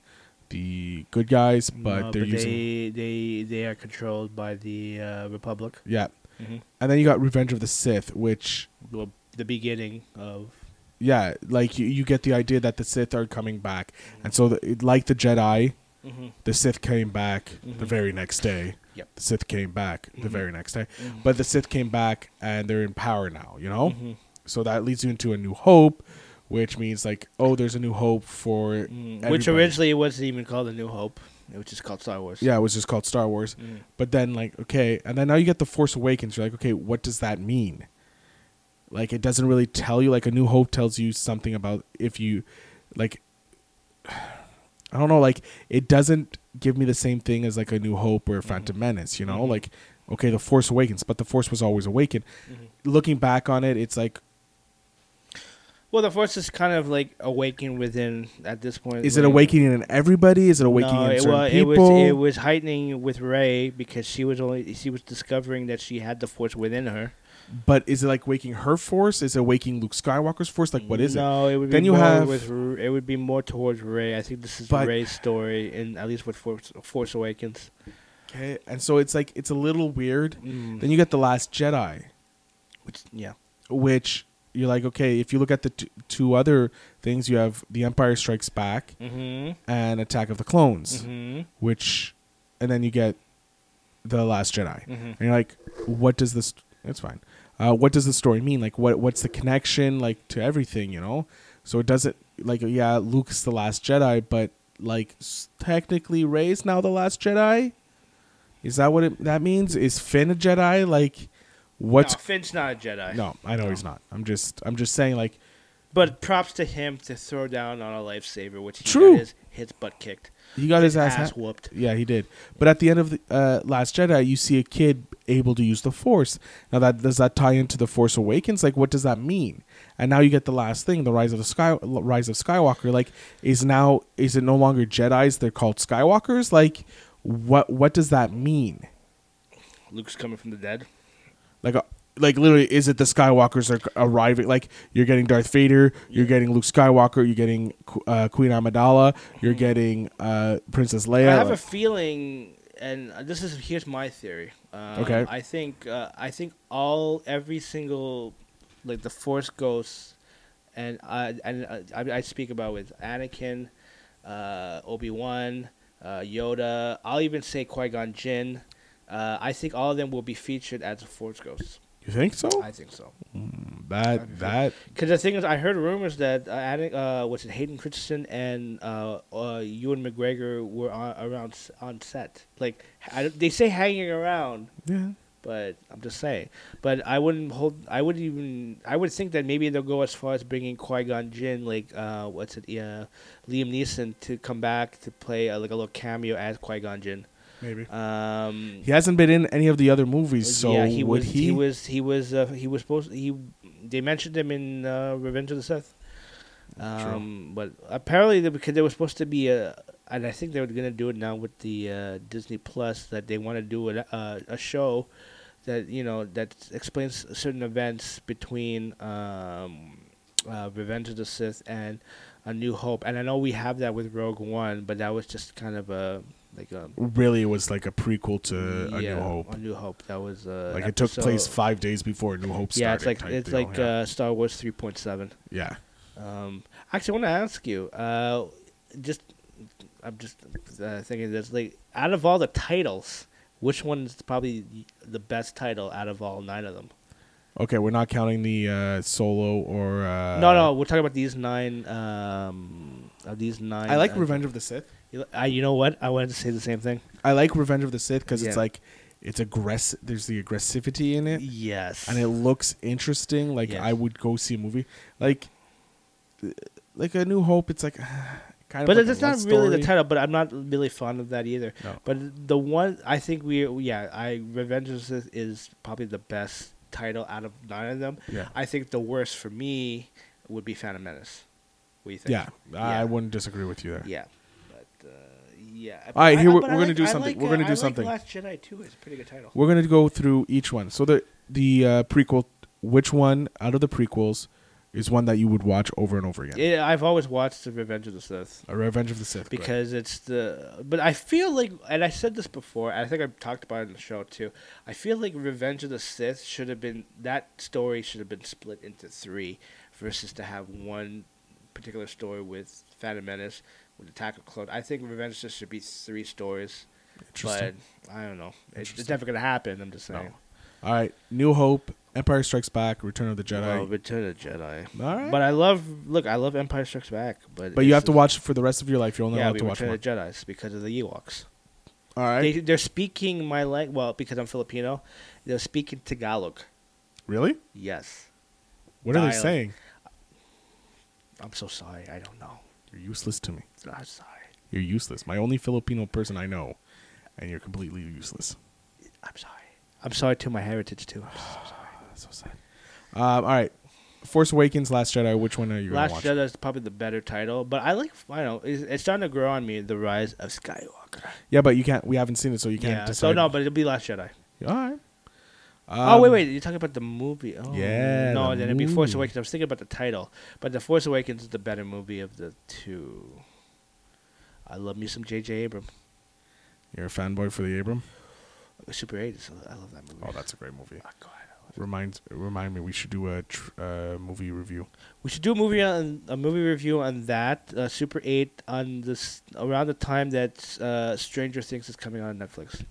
the good guys, but No, they're but using they they they are controlled by the uh, Republic. yeah. Mm-hmm. And then you got Revenge of the Sith, which Well, the beginning of. yeah, like you, you get the idea that the Sith are coming back, and so the, like the Jedi, Mm-hmm. the Sith came back the Mhm. very next day. Yep. The Sith came back the Mhm. very next day, Mhm. but the Sith came back and they're in power now. You know, Mhm. so that leads you into a new hope, which means like oh, there's a new hope for Mm, Which originally it wasn't even called A New Hope. It was just called Star Wars. Yeah, it was just called Star Wars. Mm. But then, like, okay, and then now you get the Force Awakens. You're like, okay, what does that mean? Like, it doesn't really tell you. Like, A New Hope tells you something about if you, like, I don't know. Like, it doesn't give me the same thing as like A New Hope or Phantom Mhm. Menace. You know, Mhm. like, okay, the Force Awakens, but the Force was always awakened. Mhm. Looking back on it, it's like, Well, the Force is kind of like awakened within at this point. is it awakening in everybody? Is it awakening no, in certain wa- it people? was it was heightening with Rey because she was only she was discovering that she had the Force within her. But is it like waking her Force? Is it waking Luke Skywalker's Force? Like, what is it? no, it would Then be you more have- with R- it would be more towards Rey. I think this is But- Rey's story, and at least with Force, Force Awakens. Okay, and so it's like it's a little weird. Mm. Then you get the Last Jedi, Which, yeah, which you're like, okay, if you look at the t- two other things, you have The Empire Strikes Back Mm-hmm. and Attack of the Clones, Mm-hmm. which, and then you get The Last Jedi, Mm-hmm. and you're like, what does this? It's fine. Uh, what does the story mean? Like, what what's the connection like to everything? You know, so it doesn't like yeah, Luke's the last Jedi, but like s- technically Rey's now the last Jedi. Is that what it, that means? Is Finn a Jedi? Like, what's no, Finn's not a Jedi. no? I know No. he's not. I'm just I'm just saying like But props to him to throw down on a lightsaber, which he True. got his, his butt kicked. He got his, ass, ass ha- whooped. Yeah, he did. But at the end of the uh, Last Jedi, you see a kid able to use the Force. Now that does that tie into the Force Awakens? Like, what does that mean? And now you get the last thing, the rise of the sky, rise of Skywalker. Like, is now is it no longer Jedi's? They're called Skywalkers. Like, what what does that mean? Luke's coming from the dead. Like, uh, like literally, is it the Skywalkers are arriving? Like, you're getting Darth Vader, you're getting Luke Skywalker, you're getting uh, Queen Amidala, you're getting uh, Princess Leia. I have a feeling, and this is here's my theory. Um, Okay. I think uh, I think all every single like the Force ghosts, and I and I, I speak about with Anakin, uh, Obi Wan, uh, Yoda. I'll even say Qui Gon Jinn. Uh, I think all of them will be featured as Force ghosts. You think so? I think so. that that Because the thing is, I heard rumors that uh, Ana- uh, was it Hayden Christensen and uh, uh, Ewan McGregor were on, around on set. Like I, they say hanging around, yeah. but I'm just saying. But I wouldn't hold. I would even. I would think that maybe they'll go as far as bringing Qui Gon Jinn, like uh, what's it, yeah, Liam Neeson, to come back to play uh, like a little cameo as Qui Gon Jinn. Maybe Um, he hasn't been in any of the other movies, so yeah, he would was. he? He was. He was. Uh, he was supposed. He. They mentioned him in uh, Revenge of the Sith. Um, but apparently, they, because there was supposed to be a, and I think they were gonna do it now with the uh, Disney Plus that they want to do a, uh, a show that you know that explains certain events between um, uh, Revenge of the Sith and A New Hope. And I know we have that with Rogue One, but that was just kind of a like a really, it was like a prequel to A New Hope. A New Hope. That was uh, Like it took place five days before A New Hope started. Yeah, it's like it's deal, like yeah. uh, Star Wars three point seven. yeah. Um, actually, I want to ask you. Uh, just, I'm just uh, thinking this. Like, out of all the titles, which one's probably the best title out of all nine of them? Okay, we're not counting the uh, solo or. Uh, no, no, we're talking about these nine. Um, of these nine. I like uh, Revenge of the Sith. You, I, you know what? I wanted to say the same thing. I like Revenge of the Sith because it's like it's aggressive. There's the aggressivity in it, Yes. and it looks interesting. Like Yes. I would go see a movie like, like A New Hope. It's like (sighs) kind of. but like it's not really the title. But I'm not really fond of that either. No. But the one I think we yeah I Revenge of the Sith is probably the best title out of nine of them. Yeah. I think the worst for me would be Phantom Menace. What do you think? Yeah, Yeah. I wouldn't disagree with you there. Yeah. Uh, yeah. All right, here I- we're- we're gonna like- do something. like, We're uh, gonna do I like something. Last Jedi too. It's a pretty good title. We're gonna go through each one. So the the uh, prequel, which one out of the prequels is one that you would watch over and over again? Yeah, I've always watched the Revenge of the Sith. A Revenge of the Sith. because it's the but I feel like and I said this before I think I've talked about it in the show too I feel like Revenge of the Sith should have been that story should have been split into three versus to have one particular story with Phantom Menace with Attack of Clones I think Revenge Sith should be three stories but I don't know it's, it's never gonna happen I'm just No. saying All right, New Hope, Empire Strikes Back, Return of the Jedi. well, Return of the Jedi All right, but I love look I love Empire Strikes Back but but you have to watch it for the rest of your life. You're only yeah allowed we to watch Return one. of the Jedi's because of the Ewoks All right, They, they're speaking my language. Well, because I'm Filipino, they're speaking Tagalog. really? Yes. What are they saying? I'm so sorry. I don't know. You're useless to me. I'm sorry. You're useless. My only Filipino person I know, and you're completely useless. I'm sorry. I'm sorry to my heritage too. I'm so (sighs) sorry. That's so sad. Um, all right, Force Awakens, Last Jedi. Which one are you Last? Jedi is probably the better title, but I like. I don't know. It's, it's starting to grow on me. The Rise of Skywalker. Yeah, but you can't. We haven't seen it, so you can't yeah. decide. So no, but it'll be Last Jedi. All right. Oh wait, Um, wait. You're talking about the movie. Oh Yeah, No, the then it'd be Force. Awakens. I was thinking about the title, but the Force Awakens is the better movie of the two. I love me some J.J. Abrams. You're a fanboy for the Abram. Super 8. is- I love that movie. Oh, that's a great movie. Oh, God, I love remind remind me we should do a tr- uh, movie review. We should do a movie on a movie review on that uh, Super Eight on this around the time that uh, Stranger Things is coming on Netflix.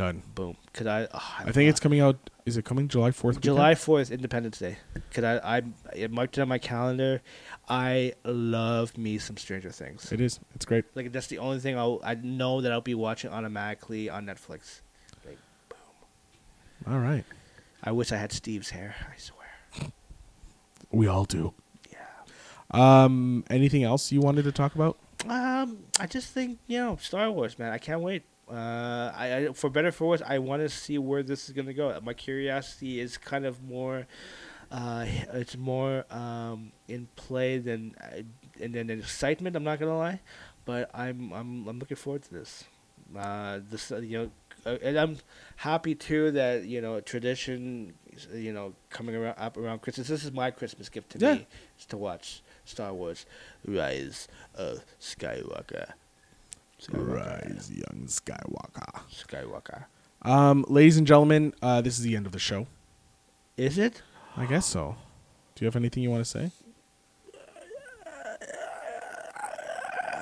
Done. Boom. Could I? oh, I think it's coming out. Is it coming July fourth? July fourth, Independence Day. Could I? I it marked it on my calendar. I love me some Stranger Things. It is. It's great. Like that's the only thing I'll I know that I'll be watching automatically on Netflix. Like, boom. All right. I wish I had Steve's hair. I swear. We all do. Yeah. Um. Anything else you wanted to talk about? Um, I just think you know Star Wars, man. I can't wait. Uh, I, I for better or for worse, I want to see where this is gonna go. My curiosity is kind of more, uh, it's more um in play than uh, and then excitement. I'm not gonna lie, but I'm I'm I'm looking forward to this. Uh, this uh, you know, uh, and I'm happy too that you know tradition, you know, coming around up around Christmas. This is my Christmas gift to Yeah. me is to watch Star Wars Rise of Skywalker. Rise, young Skywalker. Skywalker. Um, ladies and gentlemen, uh, this is the end of the show. Is it? I guess so. Do you have anything you want to say?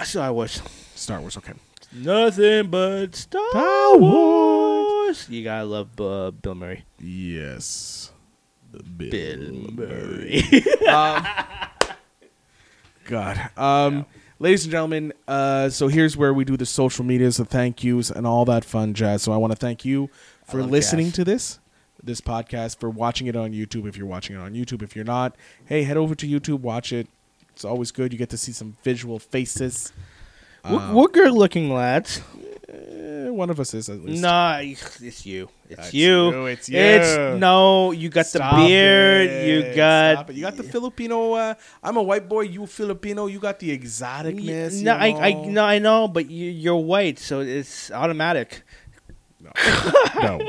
Star Wars. Star Wars. Okay. Nothing but Star, Star Wars. You gotta love uh, Bill Murray. Yes. Bill, Bill Murray. um, (laughs) God. Um, Ladies and gentlemen, uh, so here's where we do the social medias, the thank yous, and all that fun jazz. So I want to thank you for listening jazz. to this this podcast, for watching it on YouTube. If you're watching it on YouTube, if you're not, hey, head over to YouTube, watch it. It's always good. You get to see some visual faces. Um, we're good looking lads. eh, one of us is at least. Nah, it's you. It's That's you. you, it's you. It's no. You got Stop the beard. it. You got. It. You got the Filipino. Uh, I'm a white boy. You Filipino. You got the exoticness. No, you I, I, know? no, I know, but you, you're white, so it's automatic. no. (laughs)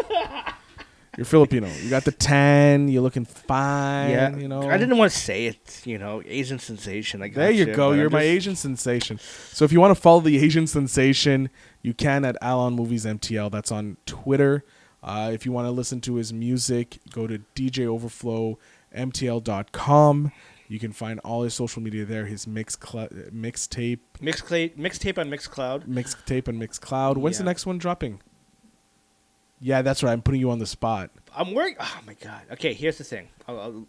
You're Filipino. You got the tan. You're looking fine. yeah, you know. I didn't want to say it. You know, Asian sensation. I got There you shit, go. You're I'm my just- Asian sensation. So if you want to follow the Asian sensation, you can at Alon Movies MTL. That's on Twitter. Uh, if you want to listen to his music, go to DJOverflowMTL.com. You can find all his social media there. His mix cl- mixtape, Mixcla- mixtape on Mixcloud. mixtape, and Mixcloud. When's the next one dropping? Yeah, that's right. I'm putting you on the spot. I'm working. Oh my god. Okay, here's the thing. I'll, I'll,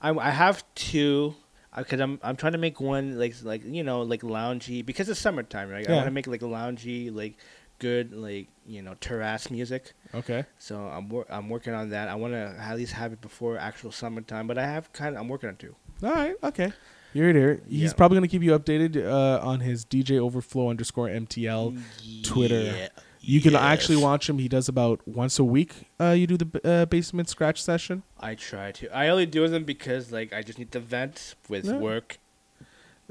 I'm, have two because I'm I'm trying to make one like like you know like loungy because it's summertime, right? Yeah. I Yeah. want to make like loungy like good like you know terrace music. Okay. So I'm wor- I'm working on that. I want to at least have it before actual summertime, but I have kind of I'm working on two. All right. Okay. You're here. He's Yeah. probably gonna keep you updated uh, on his DJ Overflow underscore MTL. Twitter. You can Yes. actually watch him. He does about once a week. Uh, you do the uh, basement scratch session. I try to. I only do them because like I just need to vent with Yeah. work.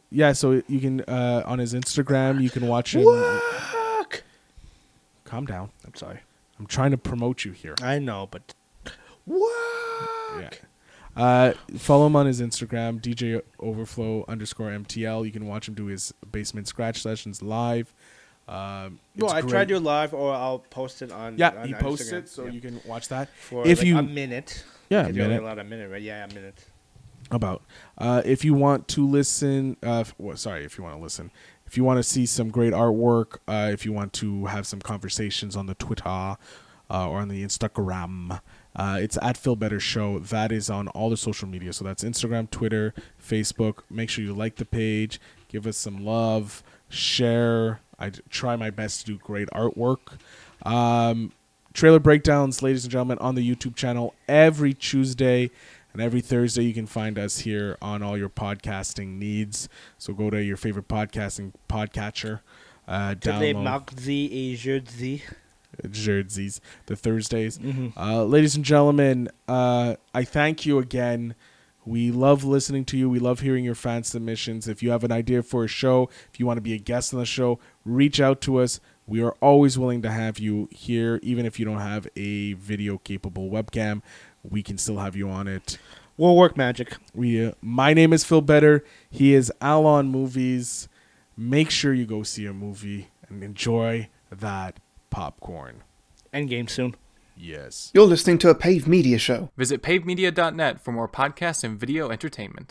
Yeah, so you can uh, on his Instagram. You can watch him. Work. Calm down. I'm sorry. I'm trying to promote you here. I know, but work. Yeah. Uh, follow him on his Instagram, DJ Overflow underscore MTL. You can watch him do his basement scratch sessions live. Um, Well, I great. try to do live, or I'll post it on. Yeah, on he Instagram. posts it, so Yeah. you can watch that. for if like you- a minute. Yeah, a Because you're only minute. allowed a minute, right? Yeah, a minute. about. Uh, if you want to listen, uh, f- well, sorry, if you want to listen, if you want to see some great artwork, uh, if you want to have some conversations on the Twitter uh, or on the Instagram, uh, it's at Phil Better Show. That is on all the social media. So that's Instagram, Twitter, Facebook. Make sure you like the page, give us some love, share. I try my best to do great artwork. Um, trailer breakdowns, ladies and gentlemen, on the YouTube channel every Tuesday and every Thursday. You can find us here on all your podcasting needs. So go to your favorite podcasting podcatcher. Uh, les download et jeudis. jerseys the Thursdays. Mm-hmm. Uh, ladies and gentlemen, uh, I thank you again. We love listening to you. We love hearing your fan submissions. If you have an idea for a show, if you want to be a guest on the show, reach out to us. We are always willing to have you here, even if you don't have a video capable webcam. We can still have you on it. We'll work magic. We, uh, my name is Phil Better. He is Alon Movies. Make sure you go see a movie and enjoy that popcorn. End game soon. Yes. You're listening to a Pave Media show. Visit pavemedia.net for more podcasts and video entertainment.